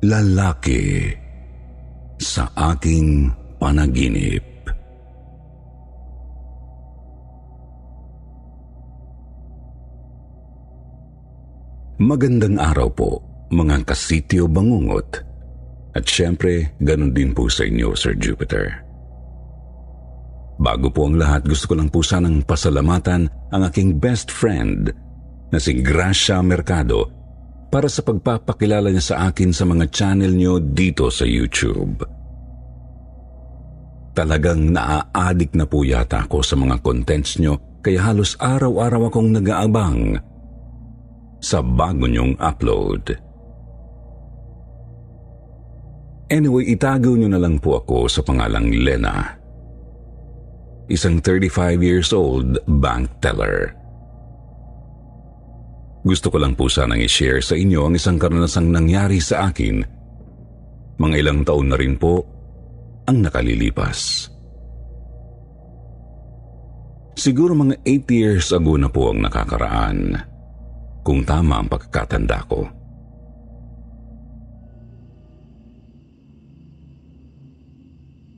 Lalaki sa aking panaginip. Magandang araw po, mga kasityo bangungot. At syempre, ganun din po sa inyo, Sir Jupiter. Bago po ang lahat, gusto ko lang po sanang pasalamatan ang aking best friend na si Gracia Mercado para sa pagpapakilala niya sa akin sa mga channel niyo dito sa YouTube. Talagang naa-addict na po yata ako sa mga contents niyo kaya halos araw-araw akong nag-aabang sa bago niyong upload. Anyway, itago niyo na lang po ako sa pangalang Lena. Isang 35 years old bank teller. Gusto ko lang po sanang i-share sa inyo ang isang karanasang nangyari sa akin. Mga ilang taon na rin po ang nakalilipas. Siguro mga 8 years ago na po ang nakakaraan kung tama ang pagkakatanda ko.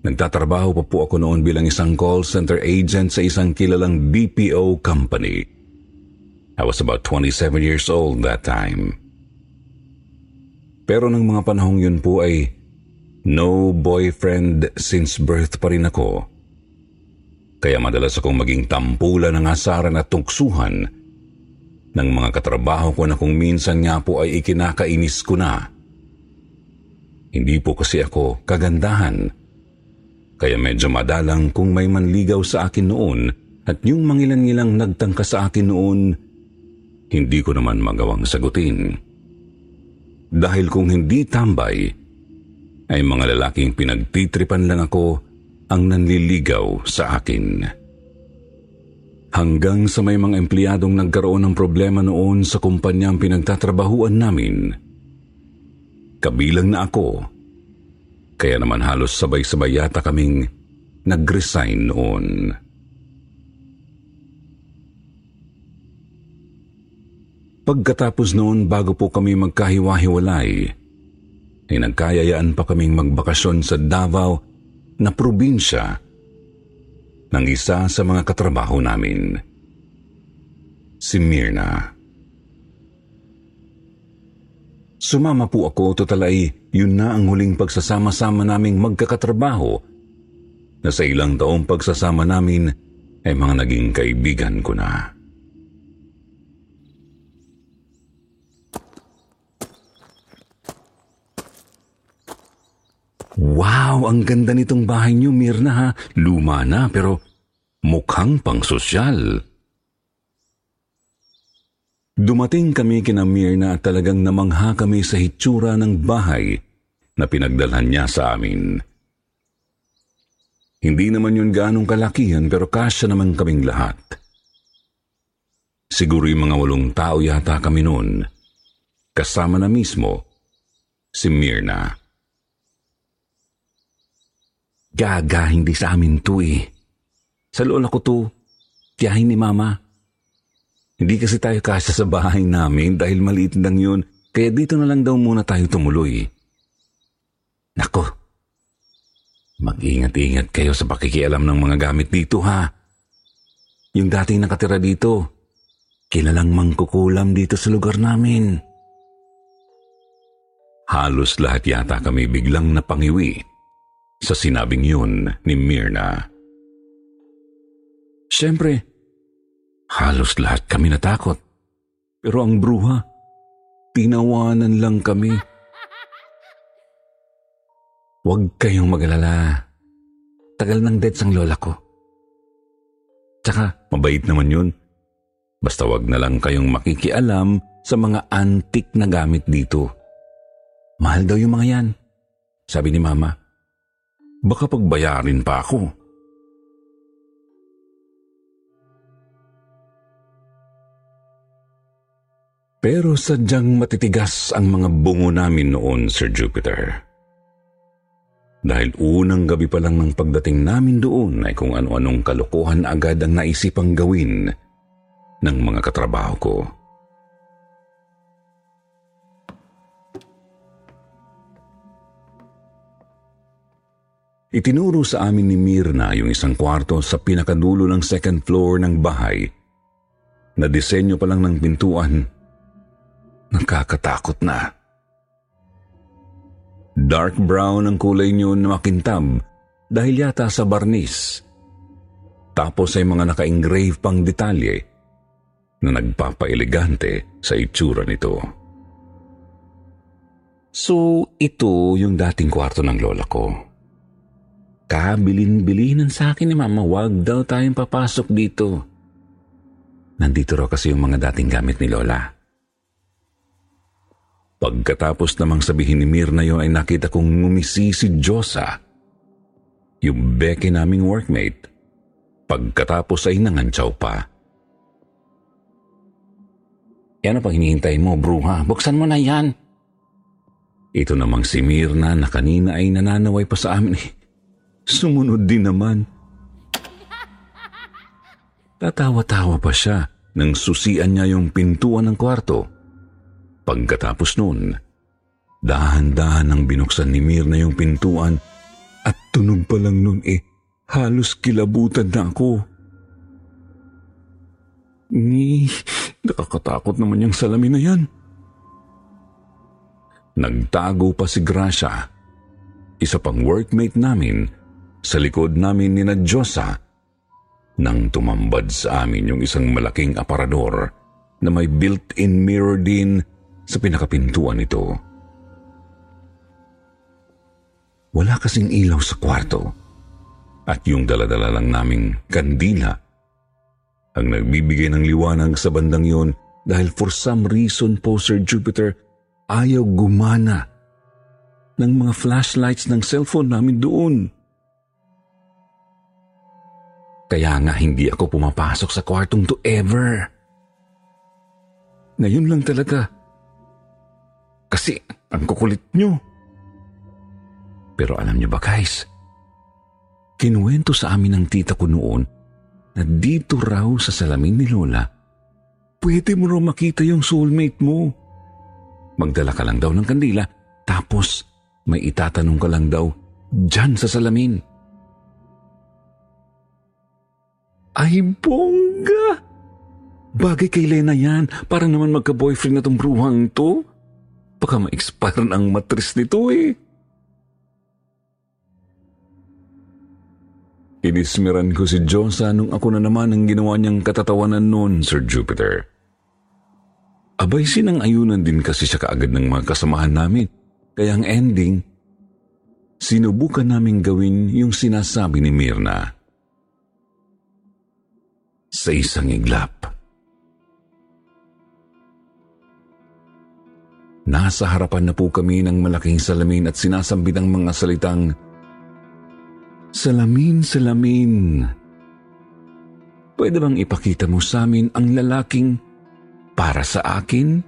Nagtatrabaho pa po ako noon bilang isang call center agent sa isang kilalang BPO company. I was about 27 years old that time. Pero ng mga panahong yun po ay no boyfriend since birth pa rin ako. Kaya madalas akong maging tampulan ng asaran at tuksuhan ng mga katrabaho ko na kung minsan nga po ay ikinakainis ko na. Hindi po kasi ako kagandahan. Kaya medyo madalang kung may manligaw sa akin noon at yung mangilan-ngilang nagtangka sa akin noon, hindi ko naman magawang sagutin. Dahil kung hindi tambay, ay mga lalaking pinagtitripan lang ako ang nanliligaw sa akin. Hanggang sa may mga empleyadong nagkaroon ng problema noon sa kumpanyang pinagtatrabahuan namin. Kabilang na ako. Kaya naman halos sabay-sabay yata kaming nag-resign noon. Pagkatapos noon bago po kami magkahiwa-hiwalay, ay nagkayayaan pa kaming magbakasyon sa Davao na probinsya ng isa sa mga katrabaho namin. Si Mirna. Sumama po ako, totalay, yun na ang huling pagsasama-sama naming magkakatrabaho na sa ilang taong pagsasama namin ay mga naging kaibigan ko na. Wow, ang ganda nitong bahay niyo, Mirna ha. Luma na pero mukhang pang sosyal. Dumating kami kina Mirna at talagang namangha kami sa hitsura ng bahay na pinagdalhan niya sa amin. Hindi naman yun ganong kalakihan pero kasya naman kaming lahat. Siguro yung mga walong tao yata kami noon. Kasama na mismo si Mirna. Gaga, hindi sa amin to eh. Sa lola ko to, tiyahin ni mama. Hindi kasi tayo kasya sa bahay namin dahil maliit lang yun, kaya dito na lang daw muna tayo tumuloy. Nako, mag-ingat-ingat kayo sa pakikialam ng mga gamit dito ha. Yung dating nakatira dito, kilalang mangkukulam dito sa lugar namin. Halos lahat yata kami biglang napangiwi sa sinabing yun ni Mirna. Siyempre, halos lahat kami natakot. Pero ang bruha, tinawanan lang kami. Huwag kayong magalala. Tagal ng deads ang lola ko. Tsaka, mabait naman yun. Basta wag na lang kayong makikialam sa mga antik na gamit dito. Mahal daw yung mga yan. Sabi ni Mama, baka pagbayarin pa ako. Pero sadyang matitigas ang mga bungo namin noon, Sir Jupiter. Dahil unang gabi pa lang ng pagdating namin doon ay kung ano-anong kalokohan agad ang naisipang gawin ng mga katrabaho ko. Itinuro sa amin ni Mirna yung isang kwarto sa pinakadulo ng second floor ng bahay na disenyo pa lang ng pintuan. Nakakatakot na. Dark brown ang kulay niyo na makintab dahil yata sa barnis. Tapos ay mga naka-engrave pang detalye na nagpapailegante sa itsura nito. So, ito yung dating kwarto ng lola ko. Kabilin-bilinan sa akin ni Mama, wag daw tayong papasok dito. Nandito raw kasi yung mga dating gamit ni Lola. Pagkatapos namang sabihin ni Mirna yun ay nakita kong ngumisi si Josa, yung beke naming workmate. Pagkatapos ay nangantsaw pa. Yan ang pang hinihintay mo, bruha. Buksan mo na yan. Ito namang si Mirna na kanina ay nananaway pa sa amin. Sumunod din naman. Tatawa-tawa pa siya nang susian niya yung pintuan ng kwarto. Pagkatapos noon, dahan-dahan ang binuksan ni Mirna yung pintuan at tunog pa lang noon eh, halos kilabutan na ako. Ni, nakakatakot naman yung salamin na yan. Nagtago pa si Gracia, isa pang workmate namin sa likod namin ni na nang tumambad sa amin yung isang malaking aparador na may built-in mirror din sa pinakapintuan nito. Wala kasing ilaw sa kwarto at yung daladala lang naming kandila ang nagbibigay ng liwanag sa bandang yon dahil for some reason po Sir Jupiter ayaw gumana ng mga flashlights ng cellphone namin doon. Kaya nga hindi ako pumapasok sa kwartong to ever. Ngayon lang talaga. Kasi ang kukulit nyo. Pero alam nyo ba guys, kinuwento sa amin ng tita ko noon na dito raw sa salamin ni Lola, pwede mo raw makita yung soulmate mo. Magdala ka lang daw ng kandila, tapos may itatanong ka lang daw dyan sa salamin. Ay, bongga! Bagay kay Lena yan. Para naman magka-boyfriend na tong bruhang to. Baka ma-expire na ang matris nito eh. Inismiran ko si Josa nung ako na naman ang ginawa niyang katatawanan noon, Sir Jupiter. Abay sinang ayunan din kasi siya kaagad ng mga kasamahan namin. Kaya ang ending, sinubukan namin gawin yung sinasabi ni Mirna sa isang iglap. Nasa harapan na po kami ng malaking salamin at sinasambit ang mga salitang, Salamin, salamin. Pwede bang ipakita mo sa amin ang lalaking para sa akin?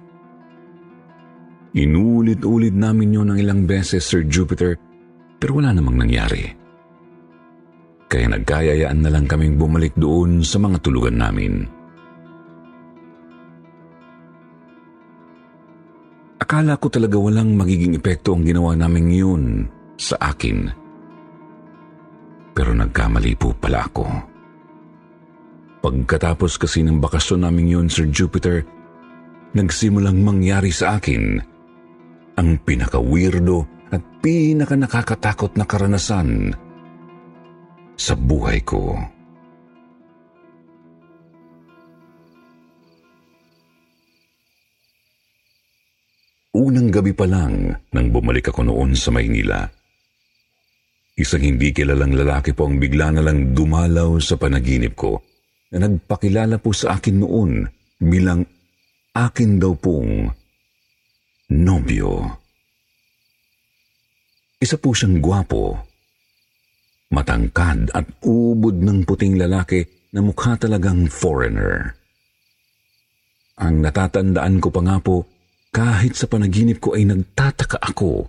Inulit-ulit namin yon ng ilang beses, Sir Jupiter, pero wala namang nangyari kaya nagkayayaan na lang kaming bumalik doon sa mga tulugan namin. Akala ko talaga walang magiging epekto ang ginawa namin yun sa akin. Pero nagkamali po pala ako. Pagkatapos kasi ng bakasyon namin yun, Sir Jupiter, nagsimulang mangyari sa akin ang pinaka-weirdo at pinaka-nakakatakot na karanasan sa buhay ko. Unang gabi pa lang nang bumalik ako noon sa Maynila. Isang hindi kilalang lalaki po ang bigla na lang dumalaw sa panaginip ko na nagpakilala po sa akin noon bilang akin daw pong nobyo. Isa po siyang gwapo, matangkad at ubod ng puting lalaki na mukha talagang foreigner. Ang natatandaan ko pa nga po, kahit sa panaginip ko ay nagtataka ako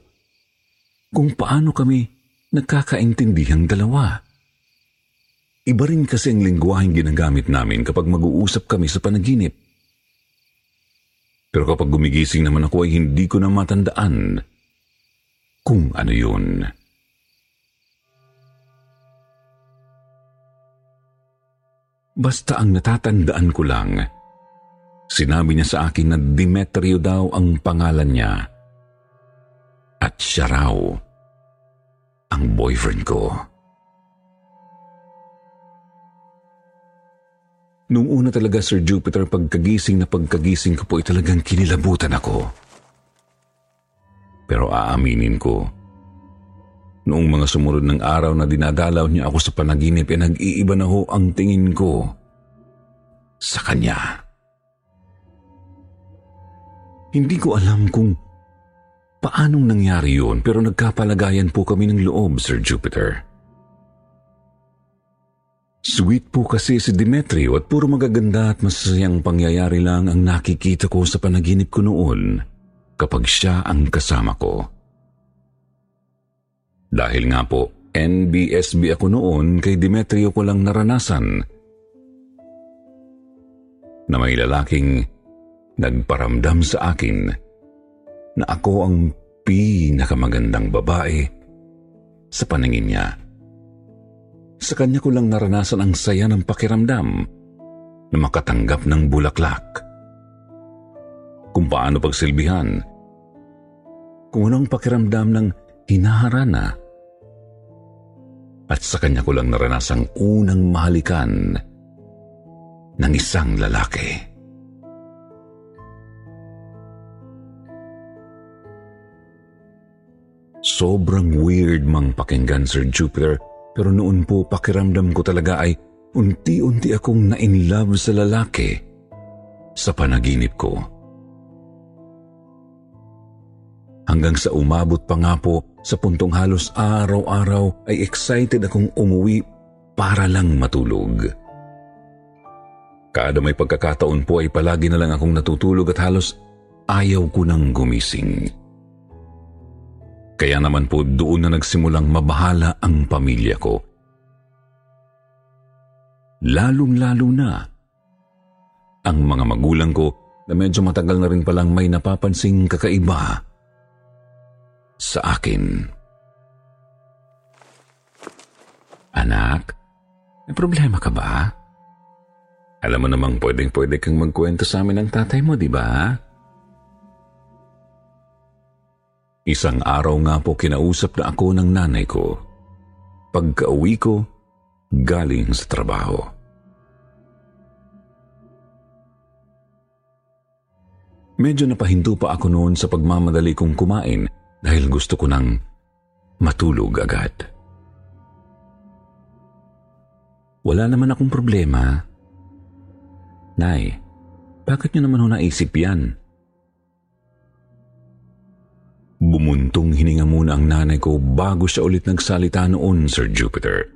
kung paano kami nagkakaintindihang dalawa. Iba rin kasi ang lingwaheng ginagamit namin kapag mag-uusap kami sa panaginip. Pero kapag gumigising naman ako ay hindi ko na matandaan kung ano yun. Basta ang natatandaan ko lang, sinabi niya sa akin na Demetrio daw ang pangalan niya. At siya raw ang boyfriend ko. Noong una talaga, Sir Jupiter, pagkagising na pagkagising ko po ay talagang kinilabutan ako. Pero aaminin ko, noong mga sumunod ng araw na dinadalaw niya ako sa panaginip, ay nag-iiba na ho ang tingin ko sa kanya. Hindi ko alam kung paanong nangyari yun, pero nagkapalagayan po kami ng loob, Sir Jupiter. Sweet po kasi si Demetrio at puro magaganda at masasayang pangyayari lang ang nakikita ko sa panaginip ko noon kapag siya ang kasama ko. Dahil nga po, NBSB ako noon kay Demetrio ko lang naranasan na may lalaking nagparamdam sa akin na ako ang pinakamagandang babae sa paningin niya. Sa kanya ko lang naranasan ang saya ng pakiramdam na makatanggap ng bulaklak. Kung paano pagsilbihan. Kung anong pakiramdam ng hinaharana. At sa kanya ko lang naranasang unang mahalikan ng isang lalaki. Sobrang weird mang pakinggan, Sir Jupiter, pero noon po pakiramdam ko talaga ay unti-unti akong na-in-love sa lalaki sa panaginip ko. Hanggang sa umabot pa nga po sa puntong halos araw-araw ay excited akong umuwi para lang matulog. Kada may pagkakataon po ay palagi na lang akong natutulog at halos ayaw ko nang gumising. Kaya naman po doon na nagsimulang mabahala ang pamilya ko. Lalong-lalo na ang mga magulang ko na medyo matagal na rin palang may napapansing kakaiba sa akin. Anak, may problema ka ba? Alam mo namang pwedeng-pwede kang magkwento sa amin ng tatay mo, di ba? Isang araw nga po kinausap na ako ng nanay ko. Pagka-uwi ko, galing sa trabaho. Medyo napahinto pa ako noon sa pagmamadali kong kumain dahil gusto ko nang matulog agad. Wala naman akong problema. Nay, bakit niyo naman ho naisip yan? Bumuntong hininga muna ang nanay ko bago siya ulit nagsalita noon, Sir Jupiter.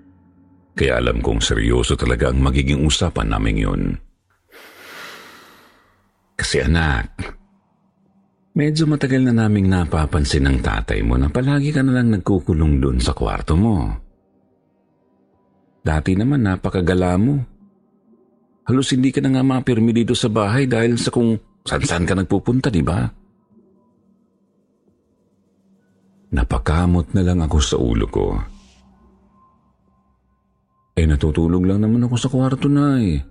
Kaya alam kong seryoso talaga ang magiging usapan namin yun. Kasi anak, medyo matagal na naming napapansin ng tatay mo na palagi ka na lang nagkukulong doon sa kwarto mo. Dati naman napakagala mo. Halos hindi ka na nga mapirmi dito sa bahay dahil sa kung saan-saan ka nagpupunta, di ba? Napakamot na lang ako sa ulo ko. Eh natutulog lang naman ako sa kwarto na eh.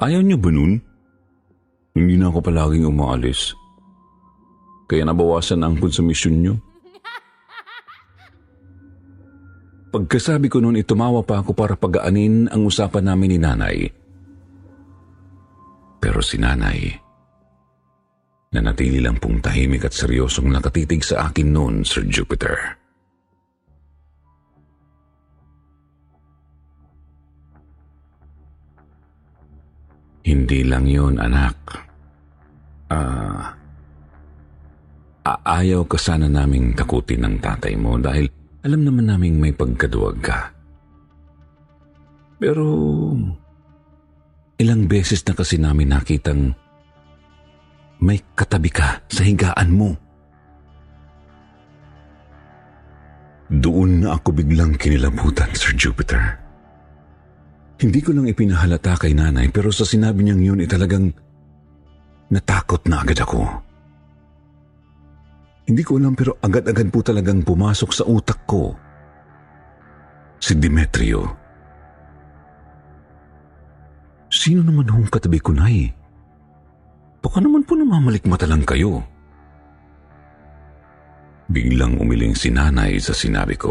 Ayaw niyo ba nun? Hindi na ako palaging umaalis. Kaya nabawasan ang konsumisyon niyo. Pagkasabi ko noon, itumawa pa ako para pagaanin ang usapan namin ni nanay. Pero si nanay, Nanatili lang pong tahimik at seryosong nakatitig sa akin noon, Sir Jupiter. Hindi lang yun, anak. Ah... ayaw ka sana naming takutin ng tatay mo dahil alam naman naming may pagkaduwag ka. Pero ilang beses na kasi namin nakitang may katabi ka sa higaan mo. Doon na ako biglang kinilabutan, Sir Jupiter. Hindi ko lang ipinahalata kay nanay pero sa sinabi niyang yun ay talagang natakot na agad ako. Hindi ko alam pero agad-agad po talagang pumasok sa utak ko si Demetrio. Sino naman hong katabi ko, Nay? Baka naman po namamalikmata lang kayo. Biglang umiling si nanay sa sinabi ko.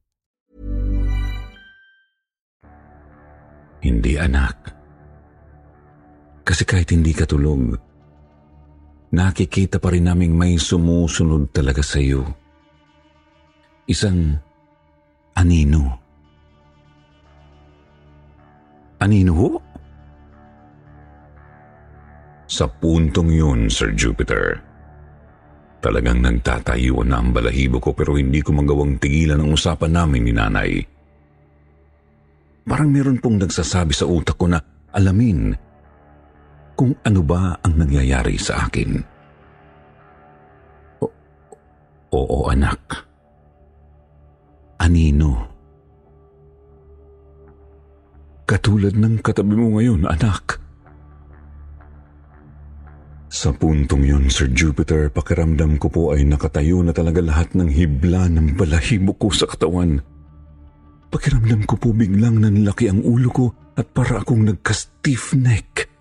Hindi anak. Kasi kahit hindi ka tulog, nakikita pa rin naming may sumusunod talaga sa iyo. Isang anino. Anino ho? Sa puntong yun, Sir Jupiter. Talagang nagtatayuan na ang balahibo ko pero hindi ko magawang tigilan ang usapan namin ni nanay. Parang meron pong nagsasabi sa utak ko na alamin kung ano ba ang nangyayari sa akin. O- Oo, anak. Anino? Katulad ng katabi mo ngayon, anak. Sa puntong yun, Sir Jupiter, pakiramdam ko po ay nakatayo na talaga lahat ng hibla ng balahibo ko sa katawan. Pakiramdam ko po biglang nanlaki ang ulo ko at para akong nagka-stiff neck.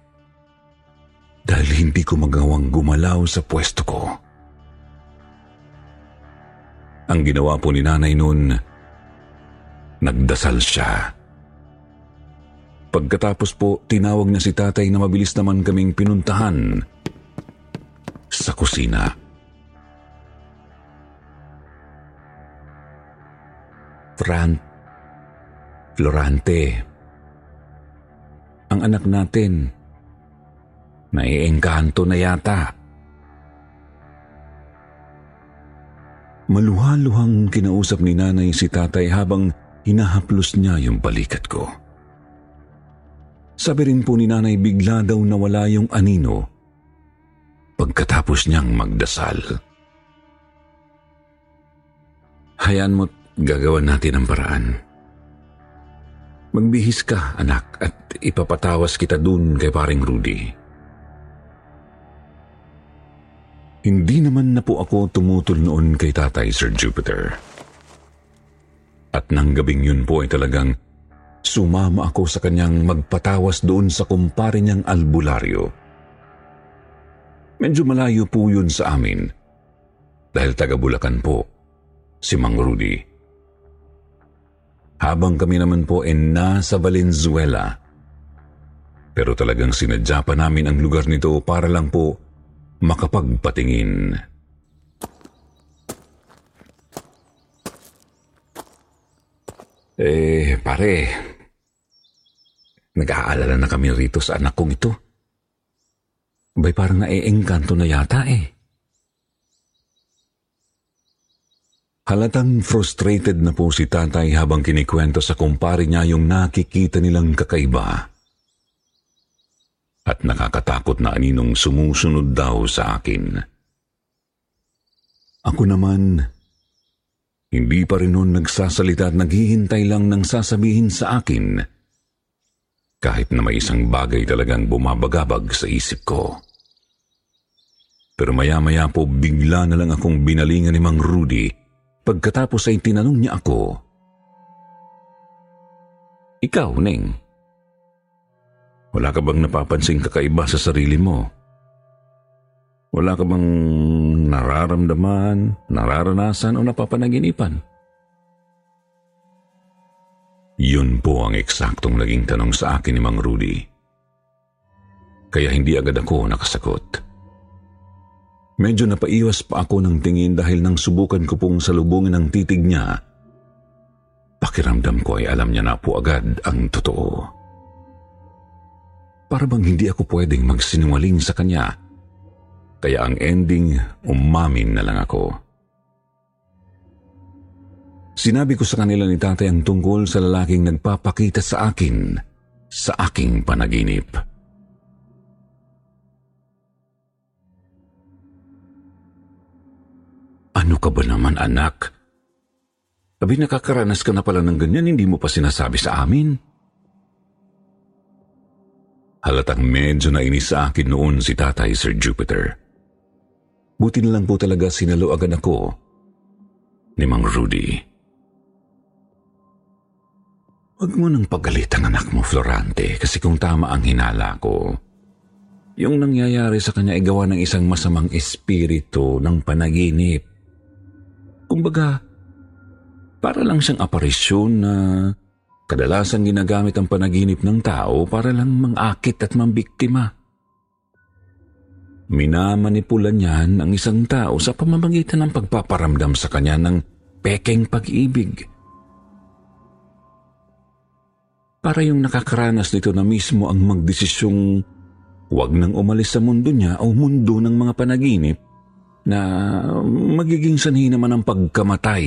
Dahil hindi ko magawang gumalaw sa pwesto ko. Ang ginawa po ni nanay noon, nagdasal siya. Pagkatapos po, tinawag niya si tatay na mabilis naman kaming pinuntahan sa kusina. Fran Florante Ang anak natin naiengkanto na yata. Maluhaluhang kinausap ni nanay si tatay habang hinahaplos niya yung balikat ko. Sabi rin po ni nanay bigla daw nawala yung anino pagkatapos niyang magdasal. Hayaan mo't gagawan natin ang paraan. Magbihis ka, anak, at ipapatawas kita dun kay paring Rudy. Hindi naman na po ako tumutol noon kay tatay, Sir Jupiter. At nang gabing yun po ay talagang sumama ako sa kanyang magpatawas doon sa kumpare niyang albularyo. Medyo malayo po yun sa amin dahil taga Bulacan po si Mang Rudy. Habang kami naman po ay nasa Valenzuela. Pero talagang sinadya pa namin ang lugar nito para lang po makapagpatingin. Eh, pare, nag-aalala na kami rito sa anak kong ito. Bay parang naiengkanto na yata eh. Halatang frustrated na po si tatay habang kinikwento sa kumpare niya yung nakikita nilang kakaiba. At nakakatakot na aninong sumusunod daw sa akin. Ako naman, hindi pa rin noon nagsasalita at naghihintay lang ng sasabihin sa akin kahit na may isang bagay talagang bumabagabag sa isip ko. Pero maya-maya po bigla na lang akong binalingan ni Mang Rudy pagkatapos ay tinanong niya ako, Ikaw, Ning, wala ka bang napapansing kakaiba sa sarili mo? Wala ka bang nararamdaman, nararanasan o napapanaginipan? Yun po ang eksaktong naging tanong sa akin ni Mang Rudy. Kaya hindi agad ako nakasagot. Medyo napaiwas pa ako ng tingin dahil nang subukan ko pong salubungin ang titig niya, pakiramdam ko ay alam niya na po agad ang totoo. Para bang hindi ako pwedeng magsinungaling sa kanya, kaya ang ending, umamin na lang ako. Sinabi ko sa kanila ni tatay ang tungkol sa lalaking nagpapakita sa akin sa aking panaginip. Ano ka ba naman anak? Sabi nakakaranas ka na pala ng ganyan, hindi mo pa sinasabi sa amin? Halatang medyo nainis sa akin noon si tatay Sir Jupiter. Buti na lang po talaga sinalo agad ako ni Mang Rudy. Huwag mo nang pagalit ang anak mo, Florante, kasi kung tama ang hinala ko, yung nangyayari sa kanya ay gawa ng isang masamang espiritu ng panaginip. Kumbaga, para lang siyang aparisyon na kadalasan ginagamit ang panaginip ng tao para lang mangakit at mambiktima. Minamanipulan niyan ang isang tao sa pamamagitan ng pagpaparamdam sa kanya ng pekeng pag-ibig para yung nakakaranas nito na mismo ang magdesisyong huwag nang umalis sa mundo niya o mundo ng mga panaginip na magiging sanhi naman ang pagkamatay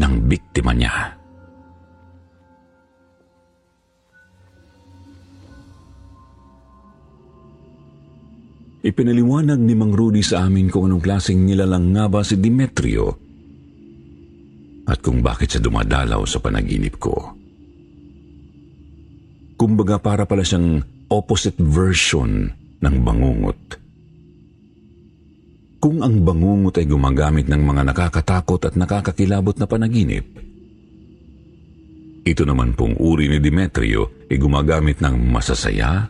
ng biktima niya. Ipinaliwanag ni Mang Rudy sa amin kung anong klaseng nilalang nga ba si Demetrio at kung bakit siya dumadalaw sa panaginip ko. Kumbaga para pala siyang opposite version ng bangungot. Kung ang bangungot ay gumagamit ng mga nakakatakot at nakakakilabot na panaginip, ito naman pong uri ni Demetrio ay gumagamit ng masasaya,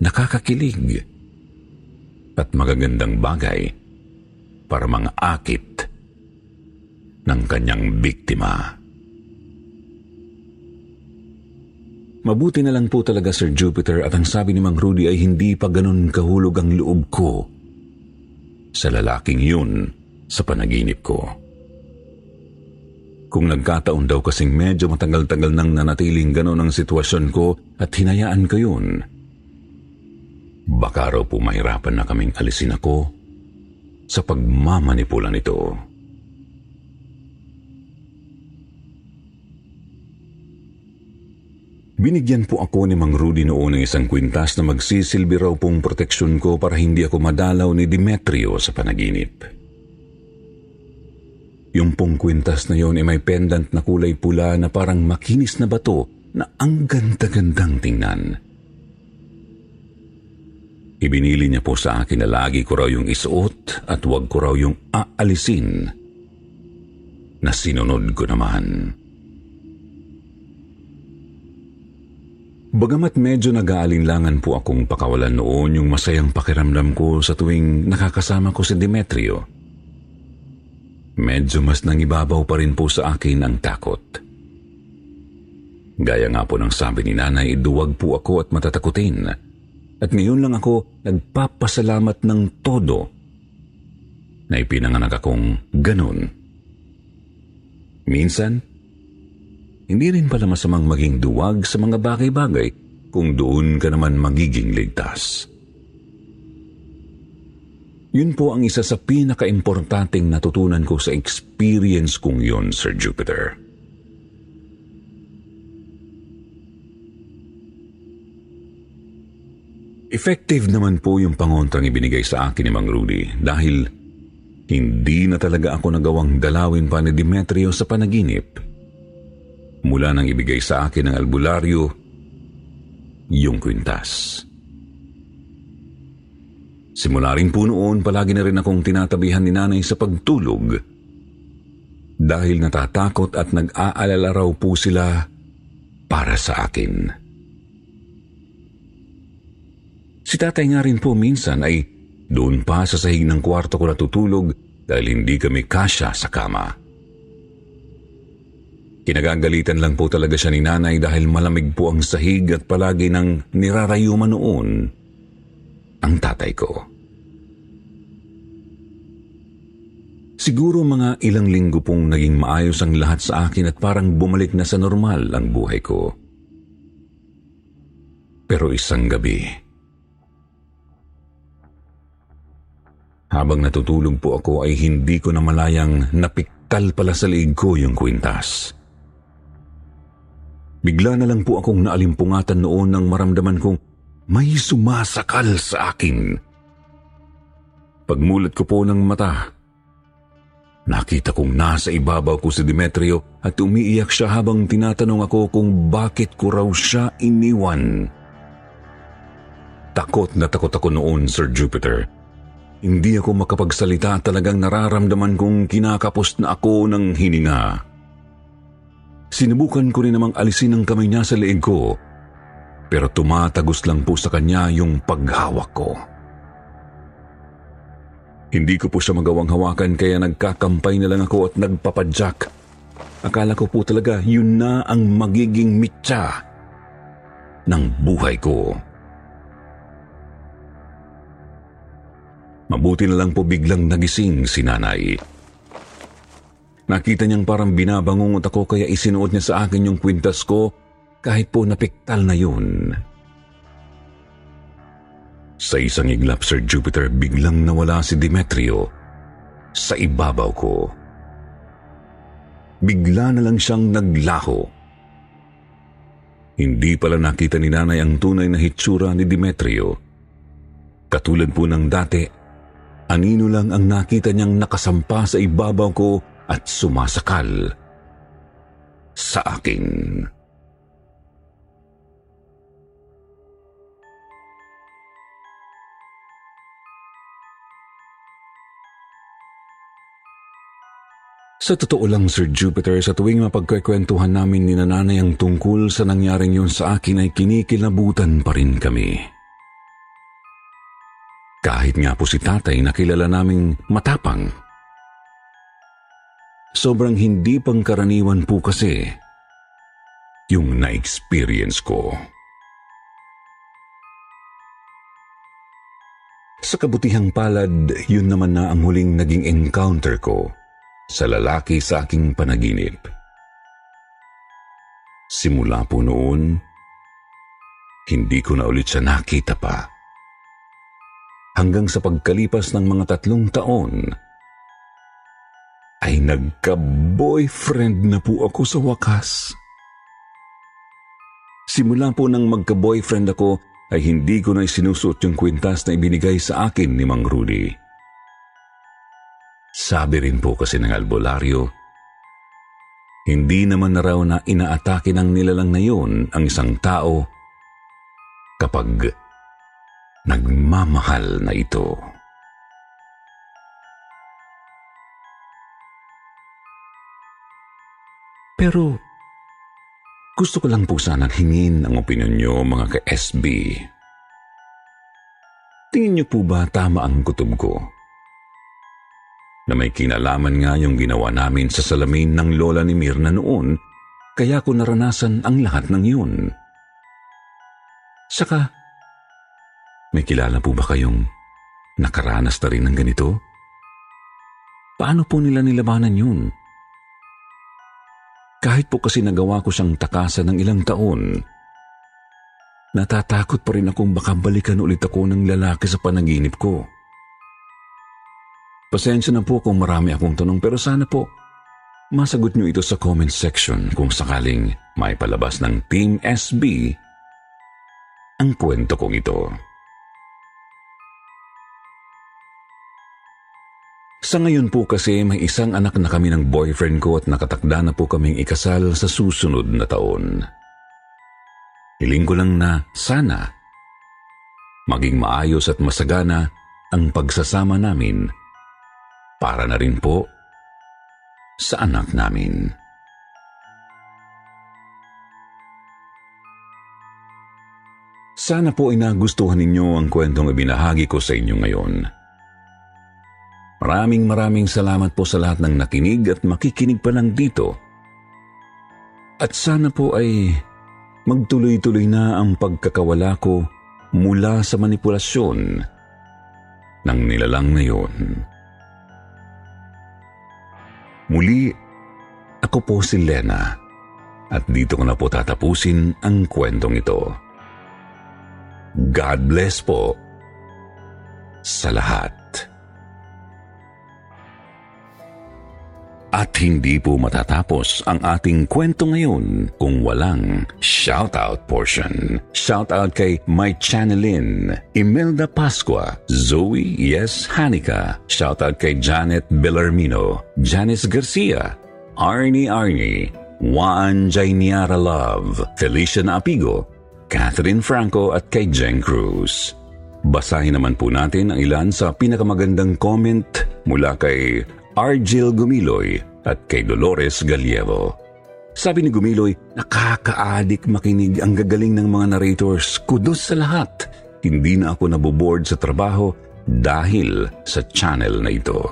nakakakilig, at magagandang bagay para mga akit ng kanyang biktima. Mabuti na lang po talaga Sir Jupiter at ang sabi ni Mang Rudy ay hindi pa ganun kahulog ang loob ko sa lalaking yun sa panaginip ko. Kung nagkataon daw kasing medyo matagal-tagal nang nanatiling ganon ang sitwasyon ko at hinayaan ko yun, baka raw po mahirapan na kaming alisin ako sa pagmamanipula nito. Binigyan po ako ni Mang Rudy noon ng isang kwintas na magsisilbi raw pong proteksyon ko para hindi ako madalaw ni Demetrio sa panaginip. Yung pong kwintas na yon ay may pendant na kulay pula na parang makinis na bato na ang ganda-gandang tingnan. Ibinili niya po sa akin na lagi ko raw yung isuot at wag ko raw yung aalisin na sinunod ko naman. Bagamat medyo nag-aalinlangan po akong pakawalan noon yung masayang pakiramdam ko sa tuwing nakakasama ko si Demetrio, medyo mas nangibabaw pa rin po sa akin ang takot. Gaya nga po ng sabi ni nanay, duwag po ako at matatakutin. At ngayon lang ako nagpapasalamat ng todo na ipinanganak akong ganun. Minsan, hindi rin pala masamang maging duwag sa mga bagay-bagay kung doon ka naman magiging ligtas. Yun po ang isa sa pinaka-importanting natutunan ko sa experience kong yun, Sir Jupiter. Effective naman po yung pangontrang ibinigay sa akin ni Mang Rudy dahil hindi na talaga ako nagawang dalawin pa ni Demetrio sa panaginip. Mula nang ibigay sa akin ng albularyo, yung kwintas. Simula rin po noon, palagi na rin akong tinatabihan ni nanay sa pagtulog dahil natatakot at nag-aalala raw po sila para sa akin. Si tatay nga rin po minsan ay doon pa sa sahig ng kwarto ko natutulog dahil hindi kami kasya sa kama. Kinagagalitan lang po talaga siya ni nanay dahil malamig po ang sahig at palagi nang nirarayuman noon ang tatay ko. Siguro mga ilang linggo pong naging maayos ang lahat sa akin at parang bumalik na sa normal ang buhay ko. Pero isang gabi, Habang natutulog po ako ay hindi ko na malayang napiktal pala sa liig ko yung kwintas. Bigla na lang po akong naalimpungatan noon nang maramdaman kong may sumasakal sa akin. Pagmulat ko po ng mata, nakita kong nasa ibabaw ko si Demetrio at umiiyak siya habang tinatanong ako kung bakit ko raw siya iniwan. Takot na takot ako noon, Sir Jupiter. Hindi ako makapagsalita talagang nararamdaman kong kinakapos na ako ng hininga. Sinubukan ko rin namang alisin ang kamay niya sa leeg ko, pero tumatagos lang po sa kanya yung paghawak ko. Hindi ko po siya magawang hawakan kaya nagkakampay na lang ako at nagpapadyak. Akala ko po talaga yun na ang magiging mitya ng buhay ko. Mabuti na lang po biglang nagising si nanay. Nakita niyang parang binabangungot ako kaya isinuot niya sa akin yung kwintas ko kahit po napiktal na yun. Sa isang iglap, Sir Jupiter, biglang nawala si Demetrio sa ibabaw ko. Bigla na lang siyang naglaho. Hindi pala nakita ni nanay ang tunay na hitsura ni Demetrio. Katulad po ng dati, Anino lang ang nakita niyang nakasampa sa ibabaw ko at sumasakal sa akin. Sa totoo lang, Sir Jupiter, sa tuwing mapagkakwentuhan namin ni nanay ang tungkol sa nangyaring yun sa akin ay kinikilabutan pa rin kami. Kahit nga po si tatay na kilala naming matapang. Sobrang hindi pangkaraniwan po kasi yung na-experience ko. Sa kabutihang palad, yun naman na ang huling naging encounter ko sa lalaki sa aking panaginip. Simula po noon, hindi ko na ulit siya nakita pa hanggang sa pagkalipas ng mga tatlong taon, ay nagka-boyfriend na po ako sa wakas. Simula po nang magka-boyfriend ako ay hindi ko na isinusuot yung kwintas na ibinigay sa akin ni Mang Rudy. Sabi rin po kasi ng albularyo, hindi naman na raw na inaatake ng nilalang na yun ang isang tao kapag nagmamahal na ito. Pero gusto ko lang po sanang hingin ang opinion nyo mga ka-SB. Tingin niyo po ba tama ang kutob ko? Na may kinalaman nga yung ginawa namin sa salamin ng lola ni Mirna noon, kaya ko naranasan ang lahat ng yun. Saka, may kilala po ba kayong nakaranas na rin ng ganito? Paano po nila nilabanan yun? Kahit po kasi nagawa ko siyang takasan ng ilang taon, natatakot pa rin akong baka balikan ulit ako ng lalaki sa panaginip ko. Pasensya na po kung marami akong tanong pero sana po masagot nyo ito sa comment section kung sakaling may palabas ng Team SB ang kwento kong ito. Sa ngayon po kasi may isang anak na kami ng boyfriend ko at nakatakda na po kaming ikasal sa susunod na taon. Hiling ko lang na sana maging maayos at masagana ang pagsasama namin para na rin po sa anak namin. Sana po ay nagustuhan ninyo ang kwentong ibinahagi ko sa inyo ngayon. Maraming maraming salamat po sa lahat ng nakinig at makikinig pa lang dito. At sana po ay magtuloy-tuloy na ang pagkakawala ko mula sa manipulasyon ng nilalang na yun. Muli, ako po si Lena at dito ko na po tatapusin ang kwentong ito. God bless po sa lahat. At hindi po matatapos ang ating kwento ngayon kung walang shoutout portion. Shoutout kay My Chanelin, Imelda Pasqua, Zoe Yes Hanika. Shoutout kay Janet Bellarmino, Janice Garcia, Arnie Arnie, Juan Jainiara Love, Felicia Apigo, Catherine Franco at kay Jen Cruz. Basahin naman po natin ang ilan sa pinakamagandang comment mula kay Argel Gumiloy at kay Dolores Galievo. Sabi ni Gumiloy, nakaka-adik makinig ang gagaling ng mga narrators. Kudos sa lahat. Hindi na ako naboboard sa trabaho dahil sa channel na ito.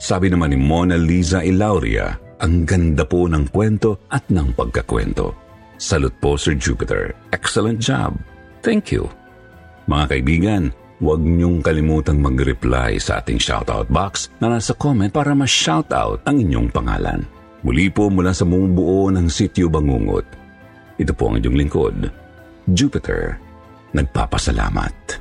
Sabi naman ni Mona Lisa Ilauria, ang ganda po ng kwento at ng pagkakwento. Salute po Sir Jupiter. Excellent job. Thank you. Mga kaibigan, huwag niyong kalimutang mag-reply sa ating shoutout box na nasa comment para ma-shoutout ang inyong pangalan. Muli po mula sa bumubuo ng Sityo Bangungot. Ito po ang inyong lingkod, Jupiter. Nagpapasalamat.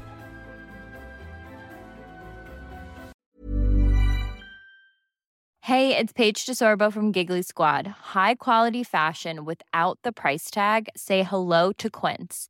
Hey, it's Paige DeSorbo from Giggly Squad. High quality fashion without the price tag. Say hello to Quince.